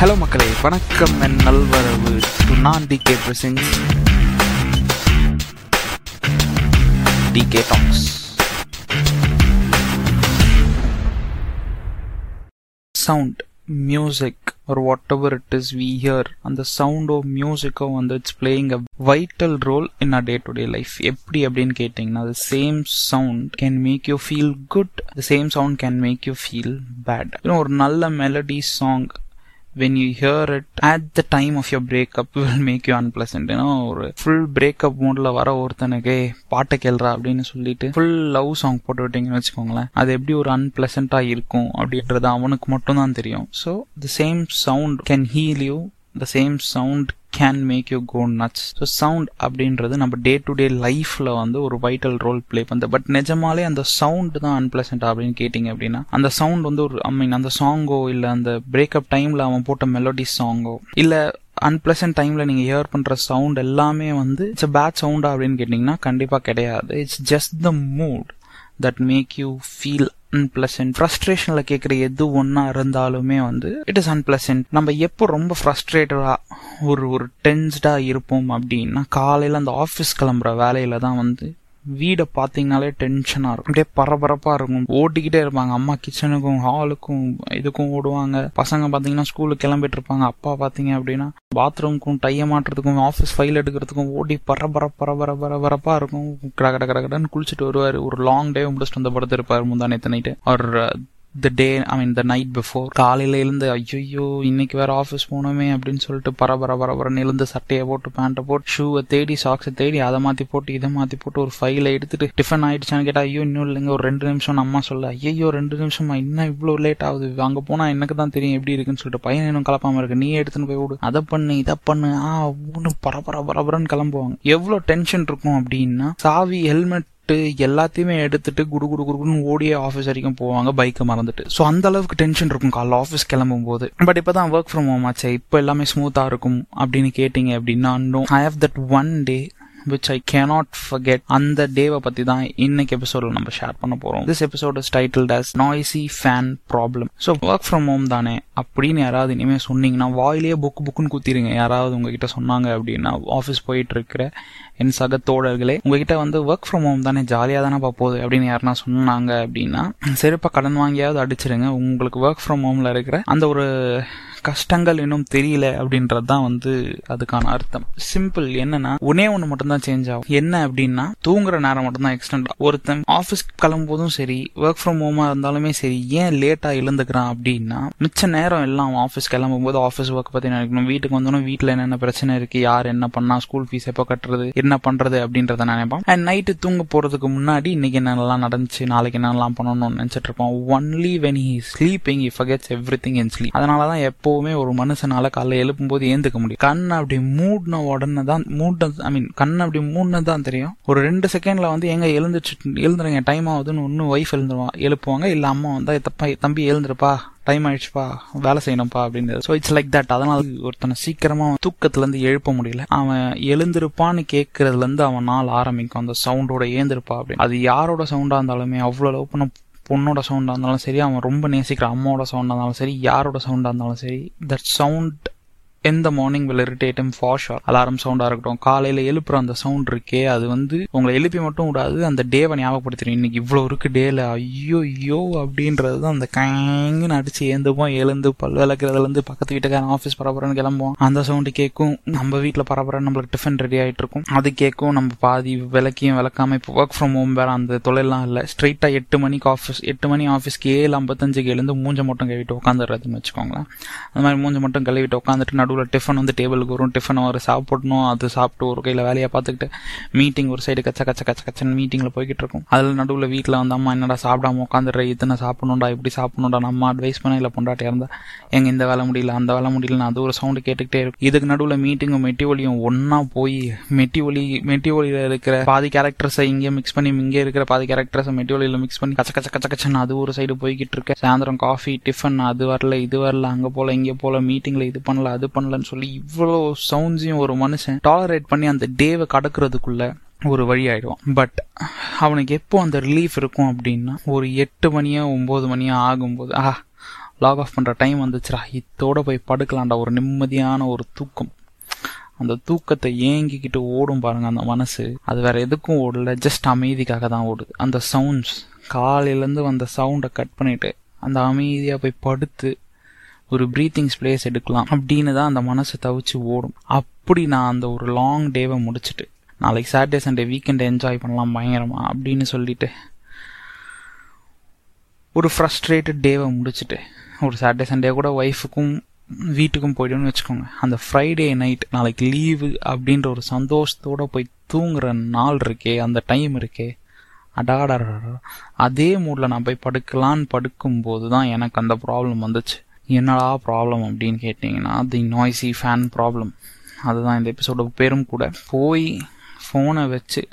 Hello மக்களே. வணக்கம் என் நல்வரவு. நான் டி கே பிரசிங். Presence DK talks. Sound music or whatever it is we hear அந்த சவுண்டோ மியூசிக்கோ வந்து it's playing a vital role in a day to day life எப்படி அப்படின்னு கேட்டிங்கன்னா the same sound can make you feel good same sound can make you feel bad ஒரு நல்ல melody song when you hear it at the time of your breakup will make you unpleasant ஏன்னா ஒரு full breakup மூட்ல வர ஒருத்தனுக்கு பாட்டை கேள்றா அப்படின்னு சொல்லிட்டு ஃபுல் லவ் சாங் போட்டு விட்டீங்கன்னு வச்சுக்கோங்களேன். அது எப்படி ஒரு அன்பிளசண்டா இருக்கும் அப்படின்றது அவனுக்கு மட்டும் தான் தெரியும். So the same sound can heal you the same sound can make you go nuts so sound அப்படின்றது நம்ம டே டு டே லைஃப்ல வந்து ஒரு வைட்டல் ரோல் ப்ளே பண்ணுது பட் நிஜமாலே அந்த சவுண்ட் தான் அன்பிளசன்ட் அப்படின்னு கேட்டிங்க அப்படின்னா அந்த சவுண்ட் வந்து ஒரு ஐ மீன் அந்த சாங்கோ இல்லை அந்த பிரேக்கப் டைம்ல அவன் போட்ட மெலோடி சாங்கோ இல்லை அன்பிளசன்ட் டைம்ல நீங்க ஹியர் பண்ற சவுண்ட் எல்லாமே வந்து இட்ஸ் பேட் சவுண்டா அப்படின்னு கேட்டீங்கன்னா கண்டிப்பா கிடையாது. It's just the mood that make you feel unpleasant ஃப்ரஸ்ட்ரேஷன்ல கேட்குற எது ஒன்றா இருந்தாலுமே வந்து இட் இஸ் அன்பிளசன்ட் நம்ம எப்போ ரொம்ப ஃப்ரஸ்ட்ரேட்டடாக ஒரு ஒரு டென்ஸ்டாக இருப்போம் அப்படின்னா காலையில் அந்த ஆஃபீஸ் கிளம்புற வேலையில் தான் வந்து வீடை பார்த்தீங்கனாலே டென்ஷனாக இருக்கும். அப்படியே பரபரப்பாக இருக்கும். ஓட்டிக்கிட்டே இருப்பாங்க. அம்மா கிச்சனுக்கும் ஹாலுக்கும் இதுக்கும் ஓடுவாங்க. பசங்க பார்த்தீங்கன்னா ஸ்கூலுக்கு கிளம்பிட்டு இருப்பாங்க அப்பா பார்த்தீங்க அப்படின்னா பாத்ரூம்க்கும் டைய மாட்டுறதுக்கும் ஆஃபீஸ் ஃபைல் எடுக்கிறதுக்கும் ஓடி பரபர பரபர பரபரப்பாக இருக்கும். கட கட கட கடன்னு குளிச்சுட்டு வருவார். ஒரு லாங் டே முடிச்சுட்டு வந்து படுத்திருப்பார் முந்தா நேற்று night our the day I mean the night before காலையில் எழுந்து ஐயோ இன்னைக்கு வேற ஆஃபீஸ் போனோமே அப்படின்னு சொல்லிட்டு பரபர பரபரன்னு எழுந்து சட்டையை போட்டு பேண்ட்டை போட்டு ஷூவை தேடி சாக்ஸை தேடி அதை மாத்தி போட்டு இதை மாத்தி போட்டு ஒரு ஃபைலை எடுத்துட்டு டிஃபன் ஆயிடுச்சான்னு கேட்டா ஐயோ இன்னும் இல்லைங்க ஒரு ரெண்டு நிமிஷம் அம்மா சொல்ல. ஐயோ ரெண்டு நிமிஷமா இன்னும் இவ்வளோ லேட் ஆகுது. அங்க போனா எனக்கு தான் தெரியும் எப்படி இருக்குன்னு சொல்லிட்டு பையன் இன்னும் கலப்பாம இருக்கு நீ எடுத்துன்னு போய் விடு. அதை பண்ணு இதை பண்ணு. ஆ ஒன்று பரபர பரபரன்னு கிளம்புவாங்க. எவ்வளோ டென்ஷன் இருக்கும் அப்படின்னா சாவி ஹெல்மெட் எல்லாத்தையுமே எடுத்துட்டு குடு குடு குடுன்னு ஓடியே ஆஃபீஸ் வரைக்கும் போவாங்க. பைக்கை மறந்துட்டு. ஸோ அந்த அளவுக்கு டென்ஷன் இருக்கும் காலைல ஆஃபீஸ் கிளம்பும் போது பட் இப்போதான் ஒர்க் ஃப்ரம் ஹோம் ஆச்சு. இப்போ எல்லாமே ஸ்மூத்தாக இருக்கும் அப்படின்னு கேட்டீங்க அப்படின்னா I have that one day which I cannot forget அந்த டேவை பத்தி தான் இன்னைக்கு எபிசோடில் நம்ம ஷேர் பண்ண போறோம். This episode is titled as noisy fan problem so work from home தானே. அப்படின்னு யாராவது இனிமேல் சொன்னீங்கன்னா வாயிலேயே புக்கு புக்குன்னு குத்திருங்க. யாராவது உங்ககிட்ட சொன்னாங்க அப்படின்னா ஆஃபீஸ் போயிட்டு இருக்கிற என் சக தோழர்களே உங்ககிட்ட வந்து ஒர்க் ஃப்ரம் ஹோம் தானே ஜாலியாக தானே போகுது அப்படின்னு யாருனா சொன்னாங்க அப்படின்னா சிறப்பாக கடன் வாங்கியாவது அடிச்சிருங்க. உங்களுக்கு ஒர்க் ஃப்ரம் ஹோமில் இருக்கிற அந்த ஒரு கஷ்டங்கள் இன்னும் தெரியல அப்படின்றது தான் வந்து அதுக்கான அர்த்தம். சிம்பிள் என்னன்னா ஒன்னே ஒன்று மட்டும்தான் சேஞ்ச் ஆகும். என்ன அப்படின்னா தூங்குற நேரம் மட்டும் தான் எக்ஸ்டெண்ட் ஒருத்தன் ஆஃபீஸ் கிளம்பும் சரி ஒர்க் ஃப்ரம் ஹோமா இருந்தாலுமே சரி ஏன் லேட்டா எழுந்துக்கிறான் அப்படின்னா மிச்ச நேரம் எல்லாம் ஆஃபீஸ் கிளம்பும் போது ஆஃபீஸ் ஒர்க் பத்தி நினைக்கணும். வீட்டுக்கு வந்தோம் வீட்டுல என்னென்ன பிரச்சனை இருக்கு யார் என்ன பண்ணா ஸ்கூல் ஃபீஸ் எப்போ கட்டுறது என்ன பண்றது அப்படின்றத நினைப்பான். அண்ட் நைட்டு தூங்க போறதுக்கு முன்னாடி இன்னைக்கு என்னென்னலாம் நடந்துச்சு நாளைக்கு என்னென்னலாம் பண்ணணும்னு நினைச்சிட்டு இருப்பான். Only when he sleeping if he gets everything in sleep அதனாலதான் எப்போ எப்பவுமே ஒரு மனுஷனால காலைல எழுப்பும்போது ஏந்துக்க முடியும். கண் அப்படி மூடின உடனே தான் மூட ஐ மீன் கண் அப்படி மூடினது தான் தெரியும். ஒரு ரெண்டு செகண்ட்ல வந்து எங்க எழுந்துச்சு எழுந்துருங்க டைம் ஆகுதுன்னு ஒன்னும் ஒய்ஃப் எழுந்துருவா எழுப்புவாங்க. இல்ல அம்மா வந்தா தப்பா தம்பி எழுந்துருப்பா டைம் ஆயிடுச்சுப்பா வேலை செய்யணும்ப்பா அப்படின்றது ஸோ இட்ஸ் லைக் தட் அதனால ஒருத்தனை சீக்கிரமா தூக்கத்துல இருந்து எழுப்ப முடியல. அவன் எழுந்திருப்பான்னு கேட்கறதுல இருந்து அவன் நாள் ஆரம்பிக்கும். அந்த சவுண்டோட ஏந்திருப்பா அப்படின்னு அது யாரோட சவுண்டா இருந்தாலுமே அவ்வளவு லவ் பொண்ணோட சவுண்டாக இருந்தாலும் சரி அவன் ரொம்ப நேசிக்கிற அம்மாவோட சவுண்டாக இருந்தாலும் சரி யாரோட சவுண்டாக இருந்தாலும் சரி தட் சவுண்ட் எந்த morning will irritate him for sure alarm சவுண்டாக இருக்கட்டும். காலையில் எழுப்புற அந்த சவுண்ட் இருக்கே அது வந்து உங்களை எழுப்பி மட்டும் விடாது அந்த டேவை ஞாபகப்படுத்துறீங்க இன்னைக்கு இவ்வளோ இருக்கு டேல ஐயோ ஐயோ அப்படின்றது தான் அந்த கைங்குன்னு அடிச்சு ஏந்துப்போம் எழுந்து பல் விளக்குறதுலேருந்து பக்கத்து வீட்டுக்காரன் ஆஃபீஸ் பரபரன்னு கிளம்புவோம் அந்த சவுண்டு கேட்கும். நம்ம வீட்டில் பரபரன்னு நம்மளுக்கு டிஃபன் ரெடி ஆகிட்டு இருக்கும். அது கேட்கும். நம்ம பாதி விளக்கியும் விளக்காம இப்போ ஒர்க் ஃப்ரம் ஹோம் வேற அந்த தொழிலாம் இல்லை. ஸ்ட்ரெயிட்டாக எட்டு மணிக்கு ஆஃபீஸ் எட்டு மணி ஆஃபீஸ்க்கு ஏழு ஐம்பத்தஞ்சுக்கு எழுந்து மூஞ்ச மட்டும் கழுவிட்டு உட்காந்துடுறதுன்னு வச்சுக்கோங்களேன். அந்த மாதிரி மூஞ்ச மட்டும் கழுவிட்டு உட்காந்துட்டு நடுவில் டிஃபன் வந்து டேபிளுக்கு வரும். டிஃபன் அவர் சாப்பிடணும். அது சாப்பிட்டு ஒரு கையில் வேலையை பார்த்துக்கிட்டு மீட்டிங் ஒரு சைடு கச்ச கச்ச கச்ச கச்சன் மீட்டிங்கில் போய்கிட்டு இருக்கும். அதில் நடுவில் வீட்டில் வந்து அம்மா என்னடா சாப்பிடாம உட்காந்துடுற? இத்தனை சாப்பிடணும்டா இப்படி சாப்பிடணும்டா. நம்ம அட்வைஸ் பண்ண இல்லை பொண்டாட்டியாக இருந்தா. எங்கள் இந்த வேலை முடியல அந்த வேலை முடியல அது ஒரு சவுண்டு கேட்டுக்கிட்டே இருக்கும். இதுக்கு நடுவில் மீட்டிங்கும் மெட்டி ஒலியும் ஒன்றா போய் மெட்டி ஒலி மெட்டி ஒலியில் இருக்கிற பாதி கேரக்டர்ஸை இங்கே மிக்ஸ் பண்ணி இங்கே இருக்கிற பாதி கேரக்டர்ஸை மெட்டி ஒலியில் மிக்ஸ் பண்ணி கச்ச கச்ச கச்ச கச்சன் அது ஒரு சைடு போய்கிட்டு இருக்கேன் சாயந்தரம் காஃபி டிஃபன் அது வரல இது வரல அங்கே போல இங்கே போல மீட்டிங்கில் இது பண்ணல அது பண்ணலன்னு சொல்லி இவ்வளோ சவுண்ட்ஸையும் ஒரு மனுஷன் டாலரேட் பண்ணி அந்த டேவை கடக்கிறதுக்குள்ள ஒரு வழி ஆயிடுவான். பட் அவனுக்கு எப்போ அந்த ரிலீஃப் இருக்கும் அப்படின்னா ஒரு எட்டு மணியோ ஒம்பது மணியோ ஆகும்போது ஆ லாக் ஆஃப் பண்ணுற டைம் வந்துச்சுரா இதோட போய் படுக்கலாம்டா. ஒரு நிம்மதியான ஒரு தூக்கம். அந்த தூக்கத்தை ஏங்கிக்கிட்டு ஓடும் பாருங்க அந்த மனசு. அது வேற எதுக்கும் ஓடல ஜஸ்ட் அமைதிக்காக தான் ஓடுது. அந்த சவுண்ட்ஸ் காலையிலேருந்து வந்த சவுண்டை கட் பண்ணிட்டு அந்த அமைதியாக போய் படுத்து ஒரு ப்ரீத்திங் ஸ்பேஸ் எடுக்கலாம் அப்படின்னு தான் அந்த மனசை தவிச்சு ஓடும். அப்படி நான் அந்த ஒரு லாங் டேவை முடிச்சுட்டு நாளைக்கு சாட்டர்டே சண்டே வீக்கெண்ட் என்ஜாய் பண்ணலாம் பயங்கரமா அப்படின்னு சொல்லிட்டு ஒரு ஃப்ரஸ்ட்ரேட்டட் டேவை முடிச்சுட்டு ஒரு சாட்டர்டே சண்டே கூட ஒய்ஃபுக்கும் வீட்டுக்கும் போய்டுன்னு வச்சுக்கோங்க. அந்த ஃப்ரைடே நைட் நாளைக்கு லீவு அப்படின்ற ஒரு சந்தோஷத்தோடு போய் தூங்குற நாள் இருக்கே அந்த டைம் இருக்கே அடாடா அதே மூடில் நான் போய் படுக்கலான்னு படுக்கும்போது தான் எனக்கு அந்த ப்ராப்ளம் வந்துச்சு. என்னடா ப்ராப்ளம் அப்படின்னு கேட்டிங்கன்னா தி நாய்ஸி ஃபேன் ப்ராப்ளம் அதுதான் இந்த எபிசோட பேரும் கூட. போய் ஃபோனை வச்சு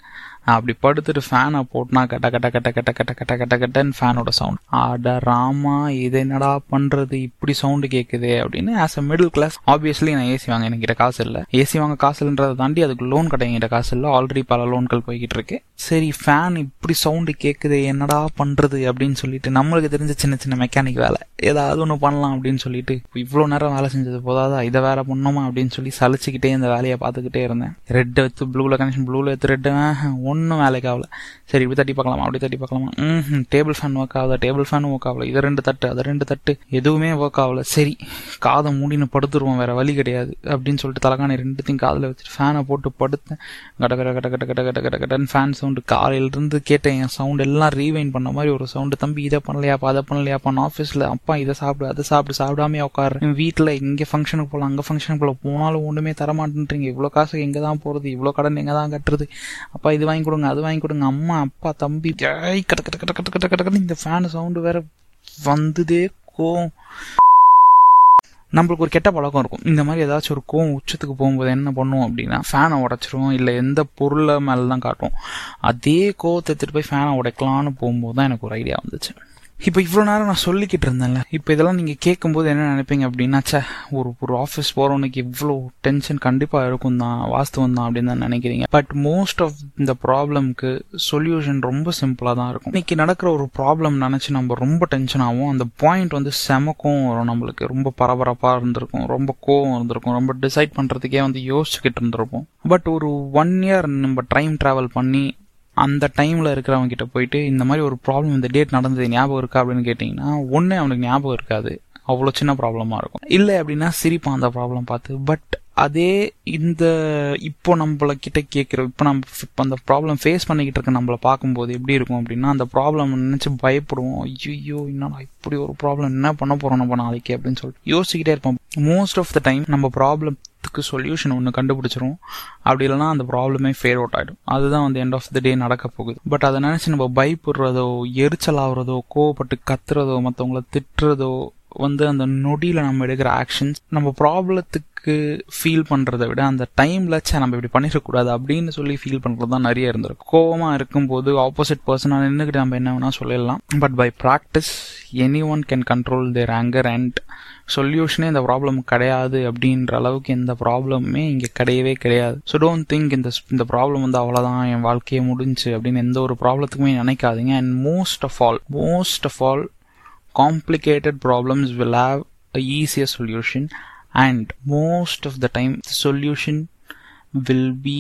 அப்படி படுத்துட்டு ஃபேனை போட்டுனா கட்ட கட்ட கட்ட கட்ட கட்ட கட்ட கட்ட கட்டன்னு ஃபேனோட சவுண்ட் ஆட ராமா இது என்னடா பண்றது? இப்படி சவுண்டு கேட்குது அப்படின்னு as a middle class obviously நான் ஏசி வாங்க என்கிட்ட காசு இல்லை. ஏசி வாங்க காசு இல்லைன்றதை தாண்டி அதுக்கு லோன் கடை என்கிட்ட காசு இல்லை. ஆல்ரெடி பல லோன்கள் போய்கிட்டு இருக்கு. சரி ஃபேன் இப்படி சவுண்டு கேட்குது என்னடா பண்றது அப்படின்னு சொல்லிட்டு நம்மளுக்கு தெரிஞ்ச சின்ன சின்ன மெக்கானிக் வேலை. ஏதாவது ஒன்று பண்ணலாம் அப்படின்னு சொல்லிட்டு இவ்வளோ நேரம் வேலை செஞ்சது போதாதா? இதை வேற பண்ணோமா அப்படின்னு சொல்லி சலிச்சுக்கிட்டே இந்த வேலையை பார்த்துக்கிட்டே இருந்தேன். ரெட் வச்சு ப்ளூவில் கனெக்ஷன் ப்ளூவில் எடுத்து ரெட்டு ஒன்றும் வேலைக்கு ஆகல. சரி இப்படி தட்டி பார்க்கலாமா? அப்படி தட்டி பார்க்கலாமா? ம் டேபிள் ஃபேன் ஒர்க் ஆகல டேபிள் ஃபேன் ஒர்க் ஆகல. இதை ரெண்டு தட்டு அதை ரெண்டு தட்டு. எதுவுமே ஒர்க் ஆகல. சரி காதை மூடின்னு படுத்துருவோம் வேற வழி கிடையாது அப்படின்னு சொல்லிட்டு தலைக்காணி ரெண்டுத்தையும் காதில் வச்சுட்டு ஃபேனை போட்டு படுத்தேன். கட கட கட கட கட கட கட கடன்னு ஃபேன் சவுண்டு காலையிலிருந்து கேட்டேன். என் சவுண்ட் எல்லாம் ரீவைன் பண்ண மாதிரி ஒரு சவுண்டு தம்பி இதை பண்ணலையாப்பா அதை பண்ணலையாப்பா நான் ஆஃபீஸில் அப்பா இதை சாப்பிடு அதை சாப்பிடு சாப்பிடாமே உட்காரு. வீட்டில் இங்கே ஃபங்க்ஷனுக்கு போகலாம் அங்கே ஃபங்க்ஷனுக்கு போகலாம் போனாலும் ஒன்றுமே தரமாட்டேன்றீங்க. இவ்வளோ காசு எங்கே தான் போகிறது இவ்வளோ கடன் எங்கே தான் கட்டுறது? அப்பா இது வாங்கி கொடுங்க அது வாங்கி கொடுங்க அம்மா அப்பா தம்பி ஜாய் கட்ட கட்ட கட்ட கட்ட கட்ட கட்ட இந்த ஃபேன் சவுண்டு வேற வந்ததே கோம் நம்மளுக்கு ஒரு கெட்ட பழக்கம் இருக்கும். இந்த மாதிரி ஏதாச்சும் ஒரு கோவம் உச்சத்துக்கு போகும்போது என்ன பண்ணுவோம் அப்படின்னா ஃபேனை உடச்சிருவோம் இல்லை எந்த பொருளை மேலே தான் காட்டும் அதே கோவத்தை எடுத்துட்டு போய் ஃபேனை உடைக்கலான்னு போகும்போது தான் எனக்கு ஒரு ஐடியா வந்துச்சு. இப்போ இவ்வளோ நேரம் நான் சொல்லிக்கிட்டு இருந்தேன்ல. இப்போ இதெல்லாம் நீங்கள் கேட்கும்போது என்ன நினைப்பீங்க அப்படின்னா சே ஒரு ஒரு ஆஃபீஸ் போகிறவனுக்கு இவ்வளோ டென்ஷன் கண்டிப்பாக இருக்கும் தான் வாஸ்தவம் தான் அப்படின்னு தான் நினைக்கிறீங்க. பட் மோஸ்ட் ஆஃப் இந்த ப்ராப்ளம்க்கு சொல்யூஷன் ரொம்ப சிம்பிளாக தான் இருக்கும். இன்னைக்கு நடக்கிற ஒரு ப்ராப்ளம் நினச்சி நம்ம ரொம்ப டென்ஷன் ஆகும் அந்த பாயிண்ட் வந்து செமக்கும் வரும் நம்மளுக்கு. ரொம்ப பரபரப்பாக இருந்திருக்கும். ரொம்ப கோவம் இருந்திருக்கும். ரொம்ப டிசைட் பண்ணுறதுக்கே வந்து யோசிச்சுக்கிட்டு இருந்திருப்போம். பட் ஒரு ஒன் இயர் நம்ம டைம் ட்ராவல் பண்ணி அந்த டைமில் இருக்கிறவங்க கிட்ட போயிட்டு இந்த மாதிரி ஒரு ப்ராப்ளம் இந்த டேட் நடந்தது ஞாபகம் இருக்கா அப்படின்னு கேட்டிங்கன்னா ஒன்று அவனுக்கு ஞாபகம் இருக்காது. அவ்வளோ சின்ன ப்ராப்ளமாக இருக்கும். இல்லை அப்படின்னா சிரிப்பான் அந்த ப்ராப்ளம் பார்த்து. பட் அதே இந்த இப்போ நம்மள கிட்ட கேட்குற இப்போ நம்ம இப்போ அந்த ப்ராப்ளம் ஃபேஸ் பண்ணிக்கிட்டு இருக்க நம்மள பார்க்கும்போது எப்படி இருக்கும் அப்படின்னா அந்த ப்ராப்ளம் நினச்சி பயப்படுவோம். ஐயோ என்னடா இப்படி ஒரு ப்ராப்ளம் என்ன பண்ண போகிறோம் நம்ம நாளைக்கு அப்படின்னு சொல்லிட்டு யோசிச்சுக்கிட்டே இருப்போம். மோஸ்ட் ஆஃப் த டைம் நம்ம ப்ராப்ளத்துக்கு சொல்யூஷன் ஒன்று கண்டுபிடிச்சிரும். அப்படி இல்லைனா அந்த ப்ராப்ளமே ஃபேர் அவுட் ஆகிடும் அதுதான் வந்து எண்ட் ஆஃப் த டே நடக்க போகுது. பட் அதை நினச்சி நம்ம பயப்படுறதோ எரிச்சல் ஆகுறதோ கோவப்பட்டு கத்துறதோ மற்றவங்கள திட்டுறதோ வந்து அந்த நொடியில் நம்ம எடுக்கிற ஆக்ஷன்ஸ் நம்ம ப்ராப்ளத்துக்கு ஃபீல் பண்ணுறதை விட அந்த டைமில் சே நம்ம இப்படி பண்ணிடக்கூடாது அப்படின்னு சொல்லி ஃபீல் பண்ணுறது தான் நிறைய இருந்திருக்கும் கோவமாக இருக்கும்போது ஆப்போசிட் பர்சனாக நின்றுக்கிட்டு நம்ம என்ன வேணால் சொல்லிடலாம் but by practice any one can control their anger and சொல்யூஷனே இந்த ப்ராப்ளம் கிடையாது அப்படின்ற அளவுக்கு எந்த ப்ராப்ளமுமே இங்கே கிடையவே கிடையாது. ஸோ டோன்ட் திங்க் இந்த இந்த ப்ராப்ளம் வந்து அவ்வளோதான் என் வாழ்க்கையே முடிஞ்சு அப்படின்னு எந்த ஒரு ப்ராப்ளத்துக்குமே நினைக்காதீங்க. And most of all most of all complicated problems will have a easier solution and most of the time the solution will be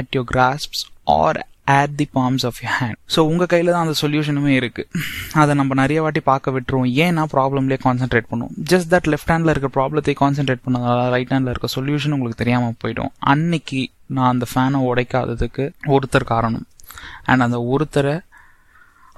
at your grasps or at the palms of your so உங்கள் கையில் தான் அந்த சொல்யூஷனுமே இருக்குது அதை நம்ம நிறைய வாட்டி பார்க்க விட்டுருவோம். ஏன்னா ப்ராப்ளம்லேயே கான்சென்ட்ரேட் பண்ணுவோம். ஜஸ்ட் தட் லெஃப்ட் ஹேண்டில் இருக்க ப்ராப்ளத்தை கான்சென்ட்ரேட் பண்ணதால ரைட் ஹேண்டில் இருக்க சொல்யூஷன் உங்களுக்கு தெரியாமல் போயிடும். அன்னைக்கு நான் அந்த ஃபேனை உடைக்காததுக்கு ஒருத்தர் காரணம். அண்ட் அந்த ஒருத்தரை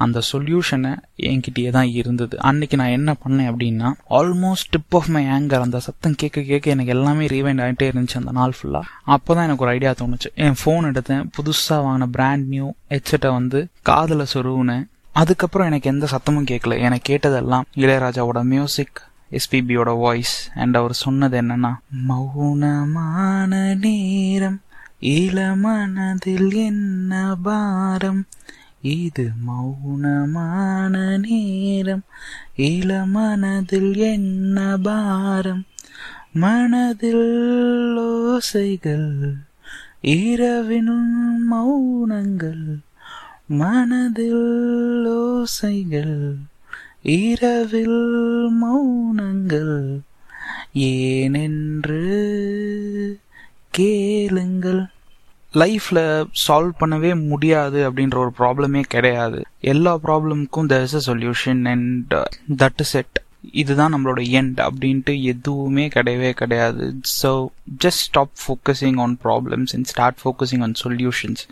அந்த சொல்யூஷனை என்கிட்டயே தான் இருந்தது. அன்னைக்கு நான் என்ன பண்ணேன் அப்படின்னா almost tip of my anger அந்த சத்தம் கேட்க கேட்க எனக்கு எல்லாமே ரீவைண்ட் ஆகிட்டே இருந்துச்சு அந்த நாள் ஃபுல்லாக அப்போ தான் எனக்கு ஒரு ஐடியா தோணுச்சு. என் ஃபோன் எடுத்தேன் புதுசாக வாங்கின பிராண்ட் நியூ ஹெட்செட்டை வந்து காதில் சொருவுனேன் அதுக்கப்புறம் எனக்கு எந்த சத்தமும் கேட்கல. எனக்கு கேட்டதெல்லாம் இளையராஜாவோட மியூசிக் எஸ்பிபியோட வாய்ஸ் அண்ட் அவர் சொன்னது என்னன்னா மௌனமான நேரம் இளமனதில் என்ன பாரம்? இது மௌனமான நேரம் இளமனதில் என்ன பாரம்? மனதில் ஓசைகள் இரவின் மௌனங்கள் மனதில் ஓசைகள் இரவில் மௌனங்கள். ஏனென்று கேளுங்கள். லைஃப்ல சால்வ் பண்ணவே முடியாது அப்படின்ற ஒரு ப்ராப்ளமே கிடையாது. எல்லா ப்ராப்ளமுக்கும் there is a solution and that is it இதுதான் நம்மளோட எண்ட் அப்படின்ட்டு எதுவுமே கிடையவே கிடையாது. So just stop focusing on problems and start focusing on solutions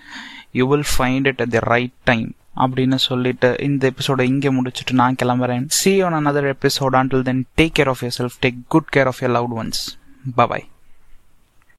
you will find it at the right time அப்படின்னு சொல்லிட்டு இந்த எபிசோட இங்கே முடிச்சுட்டு நான் கிளம்புறேன். See on another episode until then take care of yourself take good care of your loved ones bye bye